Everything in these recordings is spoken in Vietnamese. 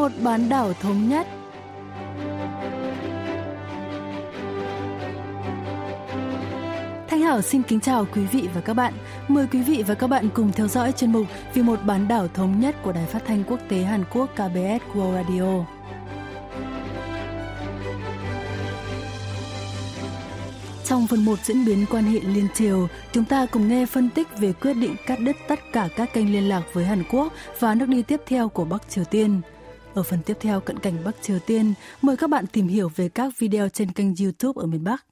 một bán đảo thống nhất. Thanh Hảo xin kính chào quý vị và các bạn. Mời quý vị và các bạn cùng theo dõi chuyên mục Vì một bán đảo thống nhất của Đài Phát thanh Quốc tế Hàn Quốc KBS World Radio. Trong phần 1 diễn biến quan hệ liên triều, chúng ta cùng nghe phân tích về quyết định cắt đứt tất cả các kênh liên lạc với Hàn Quốc và nước đi tiếp theo của Bắc Triều Tiên. Ở phần tiếp theo cận cảnh Bắc Triều Tiên, mời các bạn tìm hiểu về các video trên kênh YouTube ở miền Bắc.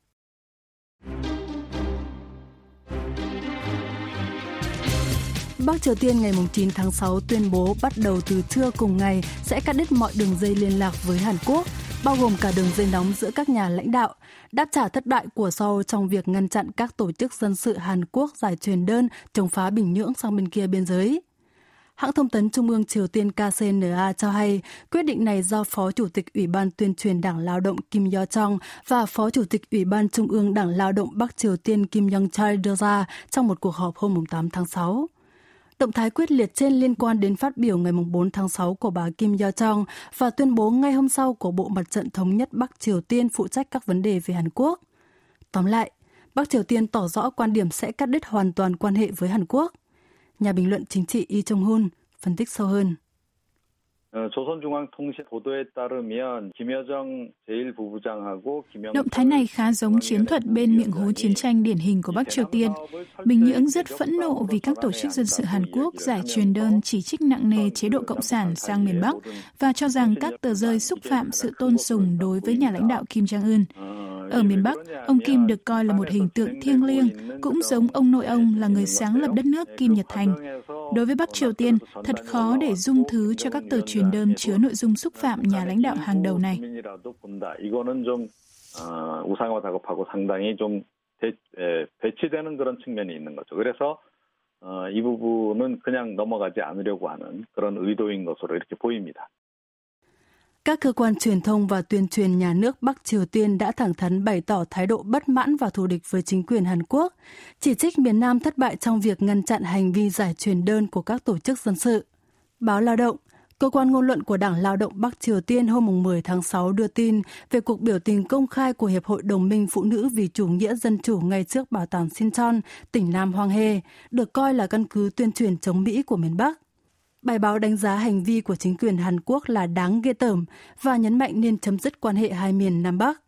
Bắc Triều Tiên ngày 9 tháng 6 tuyên bố bắt đầu từ trưa cùng ngày sẽ cắt đứt mọi đường dây liên lạc với Hàn Quốc, bao gồm cả đường dây nóng giữa các nhà lãnh đạo, đáp trả thất bại của Seoul trong việc ngăn chặn các tổ chức dân sự Hàn Quốc giải truyền đơn chống phá Bình Nhưỡng sang bên kia biên giới. Hãng thông tấn Trung ương Triều Tiên KCNA cho hay quyết định này do Phó Chủ tịch Ủy ban tuyên truyền Đảng Lao động Kim Yo Chong và Phó Chủ tịch Ủy ban Trung ương Đảng Lao động Bắc Triều Tiên Kim Yong Chai đưa ra trong một cuộc họp hôm 8 tháng 6. Động thái quyết liệt trên liên quan đến phát biểu ngày 4 tháng 6 của bà Kim Yo Chong và tuyên bố ngay hôm sau của Bộ Mặt trận Thống nhất Bắc Triều Tiên phụ trách các vấn đề về Hàn Quốc. Tóm lại, Bắc Triều Tiên tỏ rõ quan điểm sẽ cắt đứt hoàn toàn quan hệ với Hàn Quốc nhà bình luận chính trị Yi Chung Hun phân tích sâu hơn. Động thái này khá giống chiến thuật bên miệng hố chiến tranh điển hình của Bắc Triều Tiên. Bình Nhưỡng rất phẫn nộ vì các tổ chức dân sự Hàn Quốc giải truyền đơn chỉ trích nặng nề chế độ Cộng sản sang miền Bắc và cho rằng các tờ rơi xúc phạm sự tôn sùng đối với nhà lãnh đạo Kim Jong-un. Ở miền Bắc, ông Kim được coi là một hình tượng thiêng liêng, cũng giống ông nội ông là người sáng lập đất nước Kim Nhật Thành. Đối với Bắc Triều Tiên, thật khó để dung thứ cho các tờ truyền đơn chứa nội dung xúc phạm nhà lãnh đạo hàng đầu này. 우상화 작업하고 상당히 좀 배, 배치되는 그런 측면이 있는 거죠. 그래서 어, 이 부분은 그냥 넘어가지 않으려고 하는 그런 의도인 것으로 이렇게 보입니다. Các cơ quan truyền thông và tuyên truyền nhà nước Bắc Triều Tiên đã thẳng thắn bày tỏ thái độ bất mãn và thù địch với chính quyền Hàn Quốc, chỉ trích miền Nam thất bại trong việc ngăn chặn hành vi giải truyền đơn của các tổ chức dân sự. Báo Lao động, cơ quan ngôn luận của Đảng Lao động Bắc Triều Tiên hôm 10 tháng 6 đưa tin về cuộc biểu tình công khai của Hiệp hội Đồng minh Phụ nữ vì chủ nghĩa dân chủ ngay trước bảo tàng Sinchon, tỉnh Nam Hoang He, được coi là căn cứ tuyên truyền chống Mỹ của miền Bắc. Bài báo đánh giá hành vi của chính quyền Hàn Quốc là đáng ghê tởm và nhấn mạnh nên chấm dứt quan hệ hai miền Nam Bắc.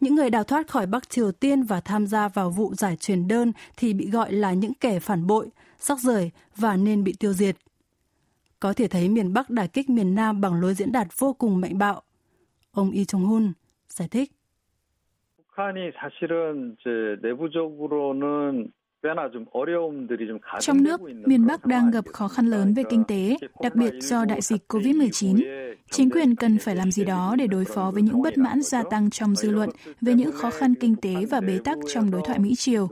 Những người đào thoát khỏi Bắc Triều Tiên và tham gia vào vụ giải truyền đơn thì bị gọi là những kẻ phản bội, sóc rời và nên bị tiêu diệt. Có thể thấy miền Bắc đả kích miền Nam bằng lối diễn đạt vô cùng mạnh bạo. Ông Lee Chung-hun giải thích. 북한이 사실은 이제 내부적으로는 trong nước, miền Bắc đang gặp khó khăn lớn về kinh tế, đặc biệt do đại dịch COVID-19. Chính quyền cần phải làm gì đó để đối phó với những bất mãn gia tăng trong dư luận về những khó khăn kinh tế và bế tắc trong đối thoại Mỹ-Triều.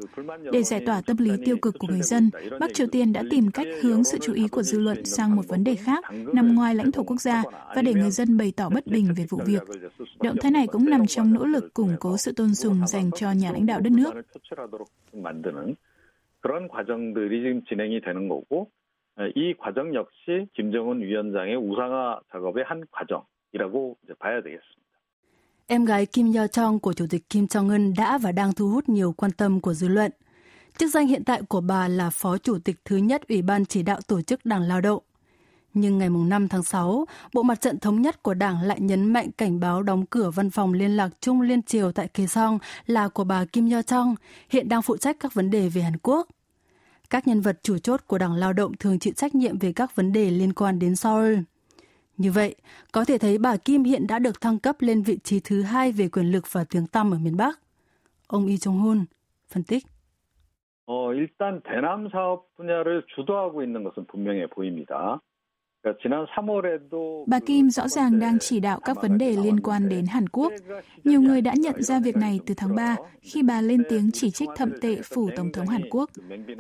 Để giải tỏa tâm lý tiêu cực của người dân, Bắc Triều Tiên đã tìm cách hướng sự chú ý của dư luận sang một vấn đề khác nằm ngoài lãnh thổ quốc gia và để người dân bày tỏ bất bình về vụ việc. Động thái này cũng nằm trong nỗ lực củng cố sự tôn sùng dành cho nhà lãnh đạo đất nước. 그런 과정들이 지금 진행이 되는 거고 이 과정 역시 김정은 위원장의 우상화 작업의 한 과정이라고 이제 봐야 되겠습니다. Em gái Kim Yo Chong của Chủ tịch Kim Jong Un đã và đang thu hút nhiều quan tâm của dư luận. Chức danh hiện tại của bà là Phó Chủ tịch thứ nhất Ủy ban chỉ đạo tổ chức Đảng Lao động. Nhưng ngày 5 tháng 6, Bộ Mặt trận Thống nhất của Đảng lại nhấn mạnh cảnh báo đóng cửa văn phòng liên lạc chung liên triều tại Kaesong là của bà Kim Yo Chong, hiện đang phụ trách các vấn đề về Hàn Quốc. Các nhân vật chủ chốt của Đảng Lao động thường chịu trách nhiệm về các vấn đề liên quan đến Seoul. Như vậy, có thể thấy bà Kim hiện đã được thăng cấp lên vị trí thứ hai về quyền lực và tiếng tăm ở miền Bắc. Ông Lee Jong-hun phân tích. 어, 일단 대남 사업 분야를 주도하고 있는 것은 분명해 보입니다. Bà Kim rõ ràng đang chỉ đạo các vấn đề liên quan đến Hàn Quốc. Nhiều người đã nhận ra việc này từ tháng 3 khi bà lên tiếng chỉ trích thậm tệ phủ Tổng thống Hàn Quốc.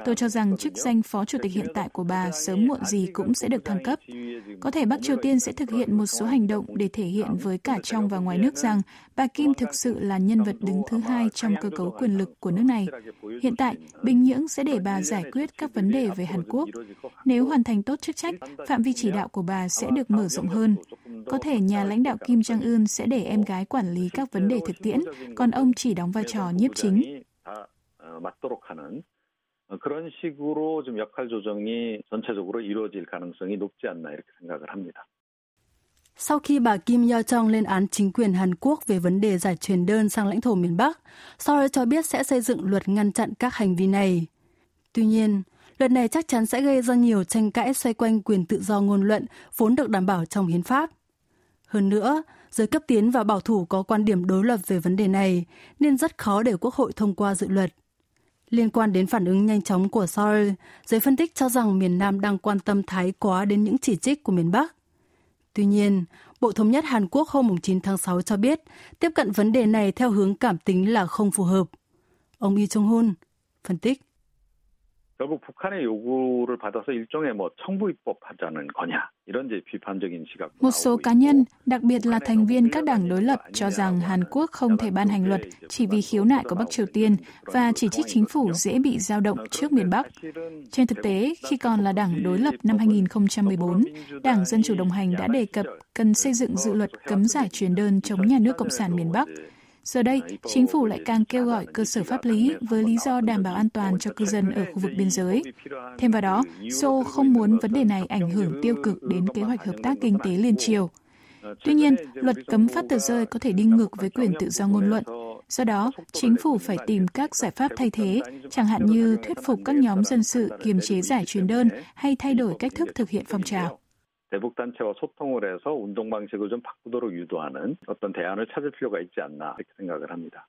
Tôi cho rằng chức danh Phó Chủ tịch hiện tại của bà sớm muộn gì cũng sẽ được thăng cấp. Có thể Bắc Triều Tiên sẽ thực hiện một số hành động để thể hiện với cả trong và ngoài nước rằng bà Kim thực sự là nhân vật đứng thứ hai trong cơ cấu quyền lực của nước này. Hiện tại, Bình Nhưỡng sẽ để bà giải quyết các vấn đề về Hàn Quốc. Nếu hoàn thành tốt chức trách, phạm vi chỉ đạo của bà sẽ được mở rộng hơn. Có thể nhà lãnh đạo Kim Jong-un sẽ để em gái quản lý các vấn đề thực tiễn, còn ông chỉ đóng vai trò nhiếp chính. 그런 식으로 좀 역할 조정이 전체적으로 이루어질 가능성이 높지 않나 이렇게 생각을 합니다. Sau khi bà Kim Yo Jong lên án chính quyền Hàn Quốc về vấn đề giải truyền đơn sang lãnh thổ miền Bắc, Seoul cho biết sẽ xây dựng luật ngăn chặn các hành vi này. Tuy nhiên, luật này chắc chắn sẽ gây ra nhiều tranh cãi xoay quanh quyền tự do ngôn luận vốn được đảm bảo trong hiến pháp. Hơn nữa, giới cấp tiến và bảo thủ có quan điểm đối lập về vấn đề này, nên rất khó để Quốc hội thông qua dự luật. Liên quan đến phản ứng nhanh chóng của Seoul, giới phân tích cho rằng miền Nam đang quan tâm thái quá đến những chỉ trích của miền Bắc. Tuy nhiên, Bộ Thống nhất Hàn Quốc hôm 9 tháng 6 cho biết tiếp cận vấn đề này theo hướng cảm tính là không phù hợp. Ông Lee Chung-hun phân tích. 결국 북한의 요구를 받아서 일종의 뭐 청부 입법하자는 거냐 이런 이제 비판적인 시각. Một số cá nhân, đặc biệt là thành viên các đảng đối lập cho rằng Hàn Quốc không thể ban hành luật chỉ vì khiếu nại của Bắc Triều Tiên và chỉ trích chính phủ dễ bị dao động trước miền Bắc. Trên thực tế, khi còn là đảng đối lập năm 2014, Đảng Dân Chủ đồng hành đã đề cập cần xây dựng dự luật cấm giải truyền đơn chống nhà nước Cộng sản miền Bắc Giờ đây, chính phủ lại càng kêu gọi cơ sở pháp lý với lý do đảm bảo an toàn cho cư dân ở khu vực biên giới. Thêm vào đó, Seoul không muốn vấn đề này ảnh hưởng tiêu cực đến kế hoạch hợp tác kinh tế liên triều. Tuy nhiên, luật cấm phát tờ rơi có thể đi ngược với quyền tự do ngôn luận. Do đó, chính phủ phải tìm các giải pháp thay thế, chẳng hạn như thuyết phục các nhóm dân sự kiềm chế giải truyền đơn hay thay đổi cách thức thực hiện phong trào. 대북 단체와 소통을 해서 운동 방식을 좀 바꾸도록 유도하는 어떤 대안을 찾을 필요가 있지 않나 이렇게 생각을 합니다.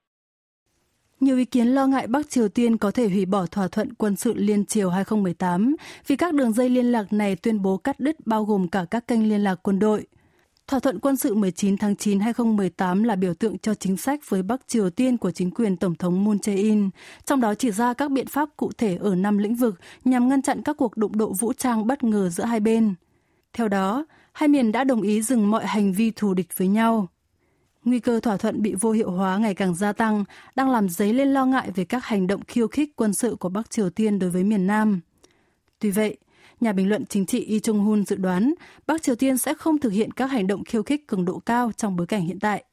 Nhiều ý kiến lo ngại Bắc Triều Tiên có thể hủy bỏ thỏa thuận quân sự liên triều 2018 vì các đường dây liên lạc này tuyên bố cắt đứt bao gồm cả các kênh liên lạc quân đội. Thỏa thuận quân sự 19 tháng 9 2018 là biểu tượng cho chính sách với Bắc Triều Tiên của chính quyền Tổng thống Moon Jae-in, trong đó chỉ ra các biện pháp cụ thể ở năm lĩnh vực nhằm ngăn chặn các cuộc đụng độ vũ trang bất ngờ giữa hai bên. Theo đó, hai miền đã đồng ý dừng mọi hành vi thù địch với nhau. Nguy cơ thỏa thuận bị vô hiệu hóa ngày càng gia tăng đang làm dấy lên lo ngại về các hành động khiêu khích quân sự của Bắc Triều Tiên đối với miền Nam. Tuy vậy, nhà bình luận chính trị Lee Chung-hun dự đoán Bắc Triều Tiên sẽ không thực hiện các hành động khiêu khích cường độ cao trong bối cảnh hiện tại.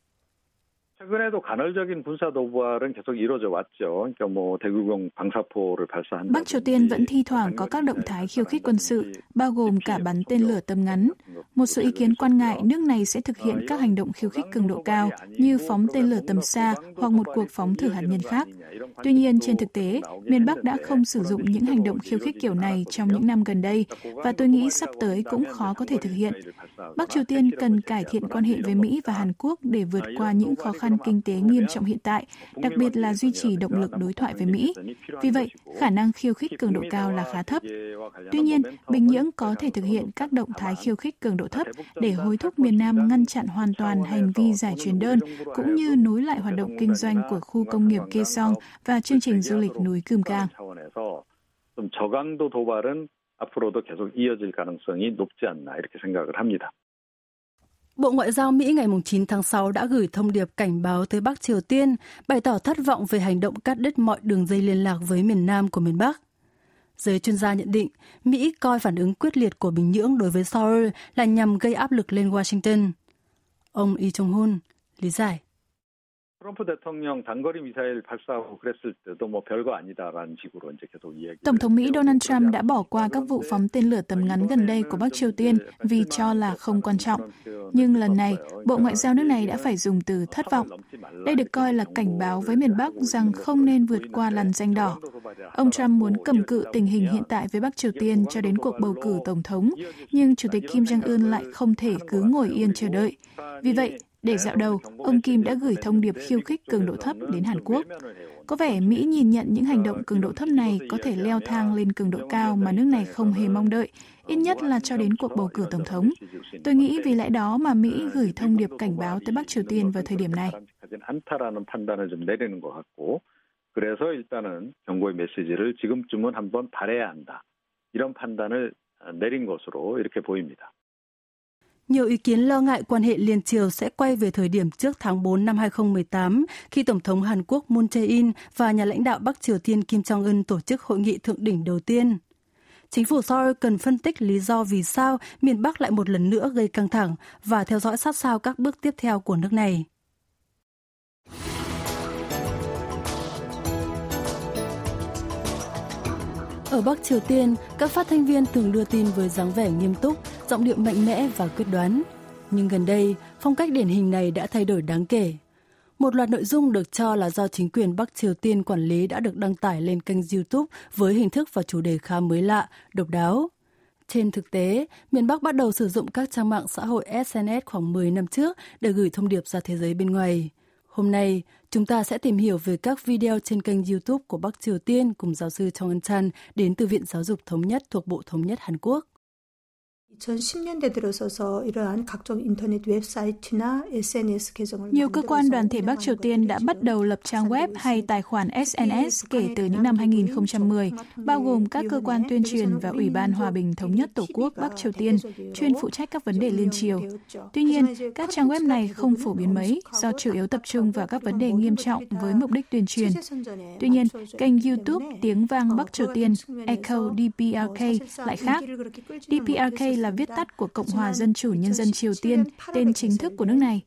최근에도 간헐적인 군사 도발은 계속 이루어져 왔죠. 그러니까 뭐 대구경 방사포를 발사한. Bắc Triều Tiên vẫn thi thoảng có các động thái khiêu khích quân sự, bao gồm cả bắn tên lửa tầm ngắn. Một số ý kiến quan ngại nước này sẽ thực hiện các hành động khiêu khích cường độ cao như phóng tên lửa tầm xa hoặc một cuộc phóng thử hạt nhân khác. Tuy nhiên, trên thực tế, miền Bắc đã không sử dụng những hành động khiêu khích kiểu này trong những năm gần đây và tôi nghĩ sắp tới cũng khó có thể thực hiện. Bắc Triều Tiên cần cải thiện quan hệ với Mỹ và Hàn Quốc để vượt qua những khó khăn kinh tế nghiêm trọng hiện tại, đặc biệt là duy trì động lực đối thoại với Mỹ. Vì vậy, khả năng khiêu khích cường độ cao là khá thấp. Tuy nhiên, Bình Nhưỡng có thể thực hiện các động thái khiêu khích cường độ thấp để hối thúc miền Nam ngăn chặn hoàn toàn hành vi giải truyền đơn, cũng như nối lại hoạt động kinh doanh của khu công nghiệp Kaesong và chương trình du lịch núi Cừm Cang. 좀 저강도 도발은 앞으로도 계속 이어질 가능성이 높지 않나 이렇게 생각을 합니다. Bộ Ngoại giao Mỹ ngày 9 tháng 6 đã gửi thông điệp cảnh báo tới Bắc Triều Tiên, bày tỏ thất vọng về hành động cắt đứt mọi đường dây liên lạc với miền Nam của miền Bắc. Giới chuyên gia nhận định, Mỹ coi phản ứng quyết liệt của Bình Nhưỡng đối với Seoul là nhằm gây áp lực lên Washington. Ông Lee Chung-hun lý giải. 트럼프 대통령 단거리 미사일 발사하고 그랬을 때도 뭐 별거 아니다라는 식으로 이제 계속 이야기. Tổng thống Mỹ Donald Trump đã bỏ qua các vụ phóng tên lửa tầm ngắn gần đây của Bắc Triều Tiên vì cho là không quan trọng. Nhưng lần này, Bộ Ngoại giao nước này đã phải dùng từ thất vọng. Đây được coi là cảnh báo với miền Bắc rằng không nên vượt qua làn danh đỏ. Ông Trump muốn cầm cự tình hình hiện tại với Bắc Triều Tiên cho đến cuộc bầu cử tổng thống, nhưng Chủ tịch Kim Jong-un lại không thể cứ ngồi yên chờ đợi. Vì vậy, để dạo đầu, ông Kim đã gửi thông điệp khiêu khích cường độ thấp đến Hàn Quốc. Có vẻ Mỹ nhìn nhận những hành động cường độ thấp này có thể leo thang lên cường độ cao mà nước này không hề mong đợi, ít nhất là cho đến cuộc bầu cử tổng thống. Tôi nghĩ vì lẽ đó mà Mỹ gửi thông điệp cảnh báo tới Bắc Triều Tiên vào thời điểm này. 그래서 일단은 경고의 메시지를 지금쯤은 한번 발해야 한다. 이런 판단을 내린 것으로 이렇게 보입니다. Nhiều ý kiến lo ngại quan hệ liên triều sẽ quay về thời điểm trước tháng 4 năm 2018 khi Tổng thống Hàn Quốc Moon Jae-in và nhà lãnh đạo Bắc Triều Tiên Kim Jong-un tổ chức hội nghị thượng đỉnh đầu tiên. Chính phủ Seoul cần phân tích lý do vì sao miền Bắc lại một lần nữa gây căng thẳng và theo dõi sát sao các bước tiếp theo của nước này. Ở Bắc Triều Tiên, các phát thanh viên thường đưa tin với dáng vẻ nghiêm túc, giọng điệu mạnh mẽ và quyết đoán. Nhưng gần đây, phong cách điển hình này đã thay đổi đáng kể. Một loạt nội dung được cho là do chính quyền Bắc Triều Tiên quản lý đã được đăng tải lên kênh YouTube với hình thức và chủ đề khá mới lạ, độc đáo. Trên thực tế, miền Bắc bắt đầu sử dụng các trang mạng xã hội SNS khoảng 10 năm trước để gửi thông điệp ra thế giới bên ngoài. Hôm nay, chúng ta sẽ tìm hiểu về các video trên kênh YouTube của Bắc Triều Tiên cùng giáo sư Chong Eun Chan đến từ Viện Giáo dục Thống nhất thuộc Bộ Thống nhất Hàn Quốc. 2010년대 들어서서 이러한 각종 인터넷 웹사이트나 SNS 계정을 Nhiều cơ quan đoàn thể Bắc Triều Tiên đã bắt đầu lập trang web hay tài khoản SNS kể từ những năm 2010, bao gồm các cơ quan tuyên truyền và Ủy ban Hòa bình Thống nhất Tổ quốc Bắc Triều Tiên, chuyên phụ trách các vấn đề liên triều. Tuy nhiên, các trang web này không phổ biến mấy do chủ yếu tập trung vào các vấn đề nghiêm trọng với mục đích tuyên truyền. Tuy nhiên, kênh YouTube Tiếng vang Bắc Triều Tiên Echo DPRK lại khác. DPRK là viết tắt của Cộng hòa Dân chủ Nhân dân Triều Tiên, tên chính thức của nước này.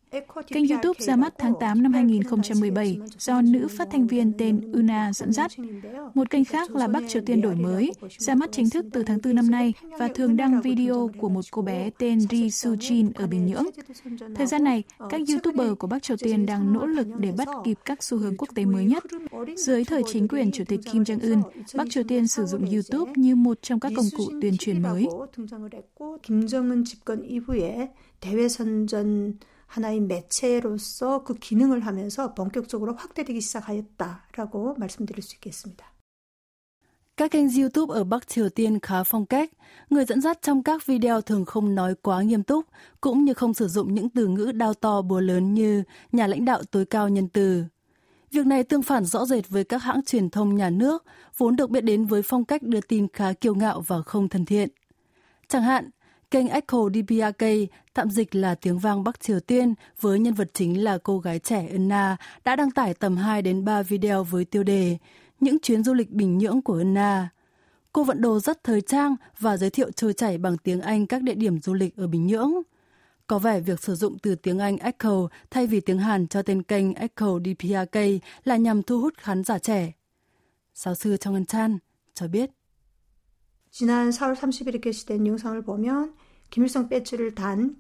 Kênh YouTube ra mắt tháng 8 năm 2017 do nữ phát thanh viên tên Una dẫn dắt. Một kênh khác là Bắc Triều Tiên đổi mới, ra mắt chính thức từ tháng 4 năm nay và thường đăng video của một cô bé tên Ri Su Jin ở Bình Nhưỡng. Thời gian này, các YouTuber của Bắc Triều Tiên đang nỗ lực để bắt kịp các xu hướng quốc tế mới nhất. Dưới thời chính quyền Chủ tịch Kim Jong-un, Bắc Triều Tiên sử dụng YouTube như một trong các công cụ tuyên truyền mới. 김정은 집권 이후에 대외 선전 하나의 매체로서 그 기능을 하면서 본격적으로 확대되기 시작하였다라고 말씀드릴 수 있겠습니다. Các kênh YouTube ở Bắc Triều Tiên khá phong cách. Người dẫn dắt trong các video thường không nói quá nghiêm túc, cũng như không sử dụng những từ ngữ đao to búa lớn như nhà lãnh đạo tối cao nhân từ. Việc này tương phản rõ rệt với các hãng truyền thông nhà nước, vốn được biết đến với phong cách đưa tin khá kiêu ngạo và không thân thiện. Chẳng hạn, Kênh Echo DPRK, tạm dịch là tiếng vang Bắc Triều Tiên, với nhân vật chính là cô gái trẻ Eun Na, đã đăng tải tầm 2 đến 3 video với tiêu đề Những chuyến du lịch Bình Nhưỡng của Eun Na. Cô vận đồ rất thời trang và giới thiệu trôi chảy bằng tiếng Anh các địa điểm du lịch ở Bình Nhưỡng. Có vẻ việc sử dụng từ tiếng Anh Echo thay vì tiếng Hàn cho tên kênh Echo DPRK là nhằm thu hút khán giả trẻ. Giáo sư Trong Ngân Chan cho biết. 지난 4월 30일에 게시된 영상을 보면 김일성 배지를 단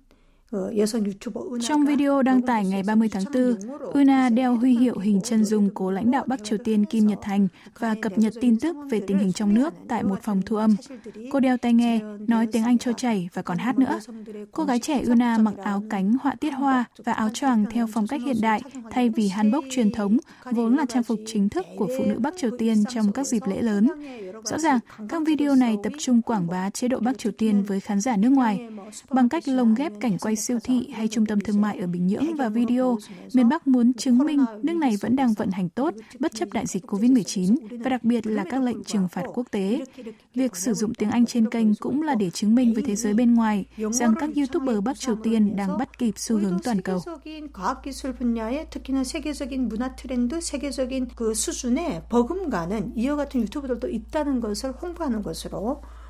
Trong video đăng tải ngày 30 tháng 4, Una đeo huy hiệu hình chân dung cố lãnh đạo Bắc Triều Tiên Kim Nhật Thành và cập nhật tin tức về tình hình trong nước tại một phòng thu âm. Cô đeo tai nghe, nói tiếng Anh trôi chảy và còn hát nữa. Cô gái trẻ Una mặc áo cánh họa tiết hoa và áo choàng theo phong cách hiện đại thay vì hanbok truyền thống, vốn là trang phục chính thức của phụ nữ Bắc Triều Tiên trong các dịp lễ lớn. Rõ ràng, các video này tập trung quảng bá chế độ Bắc Triều Tiên với khán giả nước ngoài bằng cách lồng ghép cảnh quay siêu thị hay trung tâm thương mại ở Bình Nhưỡng và video, miền Bắc muốn chứng minh nước này vẫn đang vận hành tốt bất chấp đại dịch COVID-19 và đặc biệt là các lệnh trừng phạt quốc tế. Việc sử dụng tiếng Anh trên kênh cũng là để chứng minh với thế giới bên ngoài rằng các YouTuber Bắc Triều Tiên đang bắt kịp xu hướng toàn cầu.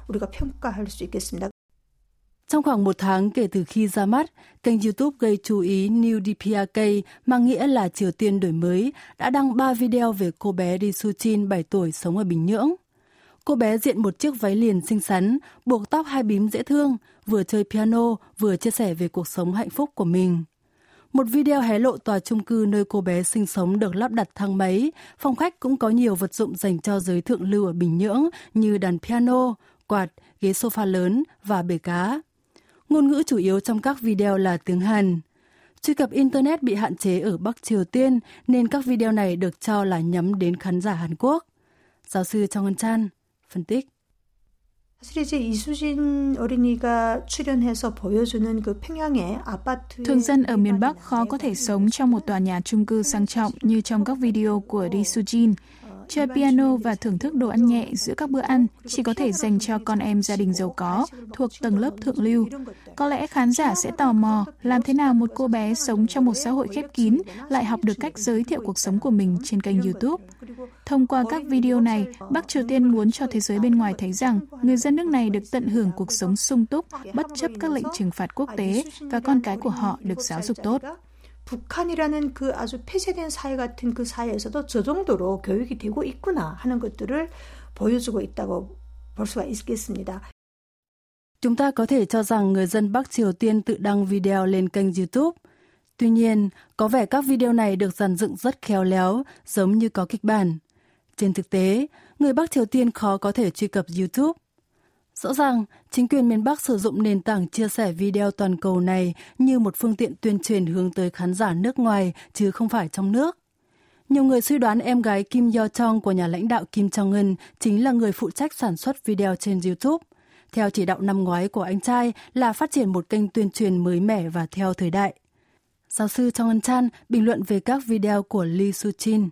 우리가 평가할 수 있겠습니다. Trong khoảng một tháng kể từ khi ra mắt, kênh YouTube gây chú ý New DPRK mang nghĩa là Triều Tiên đổi mới đã đăng 3 video về cô bé Ri Su Chin 7 tuổi sống ở Bình Nhưỡng. Cô bé diện một chiếc váy liền xinh xắn, buộc tóc hai bím dễ thương, vừa chơi piano, vừa chia sẻ về cuộc sống hạnh phúc của mình. Một video hé lộ tòa chung cư nơi cô bé sinh sống được lắp đặt thang máy, phòng khách cũng có nhiều vật dụng dành cho giới thượng lưu ở Bình Nhưỡng như đàn piano, quạt, ghế sofa lớn và bể cá. Ngôn ngữ chủ yếu trong các video là tiếng Hàn. Truy cập Internet bị hạn chế ở Bắc Triều Tiên nên các video này được cho là nhắm đến khán giả Hàn Quốc. Giáo sư Trong Ngân Chan phân tích. Thường dân ở miền Bắc khó có thể sống trong một tòa nhà chung cư sang trọng như trong các video của Ri Sujin. Chơi piano và thưởng thức đồ ăn nhẹ giữa các bữa ăn chỉ có thể dành cho con em gia đình giàu có thuộc tầng lớp thượng lưu. Có lẽ khán giả sẽ tò mò làm thế nào một cô bé sống trong một xã hội khép kín lại học được cách giới thiệu cuộc sống của mình trên kênh YouTube. Thông qua các video này, Bắc Triều Tiên muốn cho thế giới bên ngoài thấy rằng người dân nước này được tận hưởng cuộc sống sung túc, bất chấp các lệnh trừng phạt quốc tế và con cái của họ được giáo dục tốt. 북한이라는 그 아주 폐쇄된 사회 같은 그 사회에서도 저 정도로 교육이 되고 있구나 하는 것들을 보여주고 있다고 볼 수가 있겠습니다. Chúng ta có thể cho rằng người dân Bắc Triều Tiên tự đăng video lên kênh YouTube. Tuy nhiên, có vẻ các video này được dàn dựng rất khéo léo, giống như có kịch bản. Trên thực tế, người Bắc Triều Tiên khó có thể truy cập YouTube. Rõ ràng, chính quyền miền Bắc sử dụng nền tảng chia sẻ video toàn cầu này như một phương tiện tuyên truyền hướng tới khán giả nước ngoài chứ không phải trong nước. Nhiều người suy đoán em gái Kim Yo Chong của nhà lãnh đạo Kim Jong Un chính là người phụ trách sản xuất video trên YouTube. Theo chỉ đạo năm ngoái của anh trai là phát triển một kênh tuyên truyền mới mẻ và theo thời đại. Giáo sư Trong Ân Chan bình luận về các video của Lee Su-chin.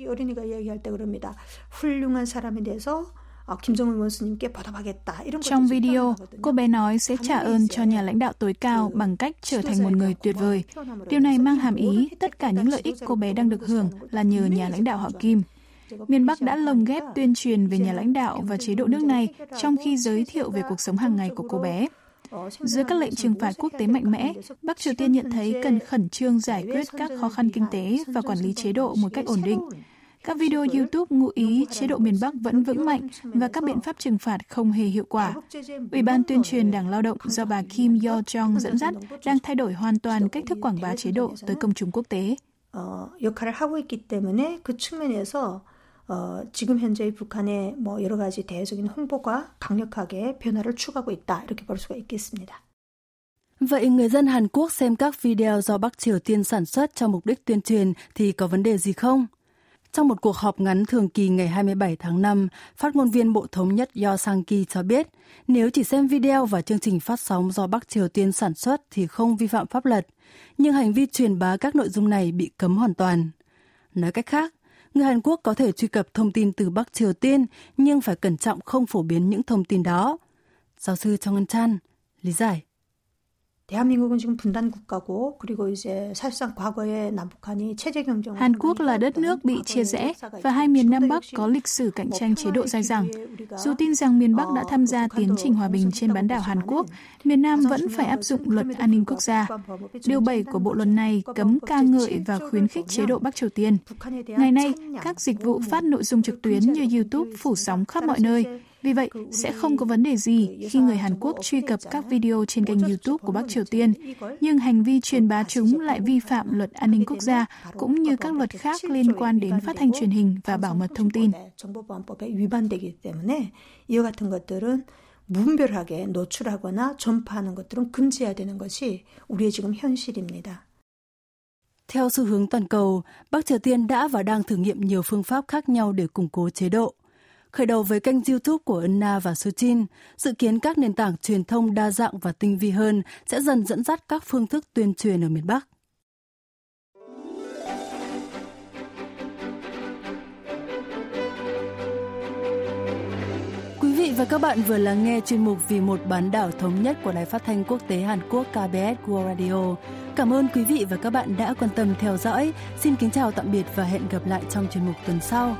이 어린이가 이야기할 때 그럽니다. 훌륭한 사람에 대해서 trong video, cô bé nói sẽ trả ơn cho nhà lãnh đạo tối cao bằng cách trở thành một người tuyệt vời. Điều này mang hàm ý tất cả những lợi ích cô bé đang được hưởng là nhờ nhà lãnh đạo họ Kim. Miền Bắc đã lồng ghép tuyên truyền về nhà lãnh đạo và chế độ nước này trong khi giới thiệu về cuộc sống hàng ngày của cô bé. Dưới các lệnh trừng phạt quốc tế mạnh mẽ, Bắc Triều Tiên nhận thấy cần khẩn trương giải quyết các khó khăn kinh tế và quản lý chế độ một cách ổn định. Các video YouTube ngụ ý chế độ miền Bắc vẫn vững mạnh và các biện pháp trừng phạt không hề hiệu quả. Ủy ban tuyên truyền Đảng Lao động do bà Kim Yo Jong dẫn dắt đang thay đổi hoàn toàn cách thức quảng bá chế độ tới công chúng quốc tế. 어, 역할을 하고 있기 때문에 그 측면에서 어, 지금 현재의 북한의 뭐 여러 가지 대외적인 홍보가 강력하게 변화를 추구하고 있다 이렇게 볼 수가 있겠습니다. Vậy người dân Hàn Quốc xem các video do Bắc Triều Tiên sản xuất cho mục đích tuyên truyền thì có vấn đề gì không? Trong một cuộc họp ngắn thường kỳ ngày 27 tháng 5, phát ngôn viên Bộ Thống nhất Yo Sang-ki cho biết nếu chỉ xem video và chương trình phát sóng do Bắc Triều Tiên sản xuất thì không vi phạm pháp luật, nhưng hành vi truyền bá các nội dung này bị cấm hoàn toàn. Nói cách khác, người Hàn Quốc có thể truy cập thông tin từ Bắc Triều Tiên nhưng phải cẩn trọng không phổ biến những thông tin đó. Giáo sư Trong Ngân Chan lý giải. Hàn Quốc là đất nước bị chia rẽ và hai miền Nam Bắc có lịch sử cạnh tranh chế độ dài dẳng. Dù tin rằng miền Bắc đã tham gia tiến trình hòa bình trên bán đảo Hàn Quốc, miền Nam vẫn phải áp dụng luật an ninh quốc gia. Điều 7 của bộ luật này cấm ca ngợi và khuyến khích chế độ Bắc Triều Tiên. Ngày nay, các dịch vụ phát nội dung trực tuyến như YouTube phủ sóng khắp mọi nơi, vì vậy, sẽ không có vấn đề gì khi người Hàn Quốc truy cập các video trên kênh YouTube của Bắc Triều Tiên, nhưng hành vi truyền bá chúng lại vi phạm luật an ninh quốc gia cũng như các luật khác liên quan đến phát thanh truyền hình và bảo mật thông tin. 무분별하게 노출하거나 전파하는 것들은 금지해야 되는 것이 우리의 지금 현실입니다. Theo xu hướng toàn cầu, Bắc Triều Tiên đã và đang thử nghiệm nhiều phương pháp khác nhau để củng cố chế độ. Khởi đầu với kênh YouTube của Unna và Suchin, dự kiến các nền tảng truyền thông đa dạng và tinh vi hơn sẽ dần dẫn dắt các phương thức tuyên truyền ở miền Bắc. Quý vị và các bạn vừa lắng nghe chuyên mục Vì một bán đảo thống nhất của Đài Phát thanh Quốc tế Hàn Quốc KBS World Radio. Cảm ơn quý vị và các bạn đã quan tâm theo dõi. Xin kính chào tạm biệt và hẹn gặp lại trong chuyên mục tuần sau.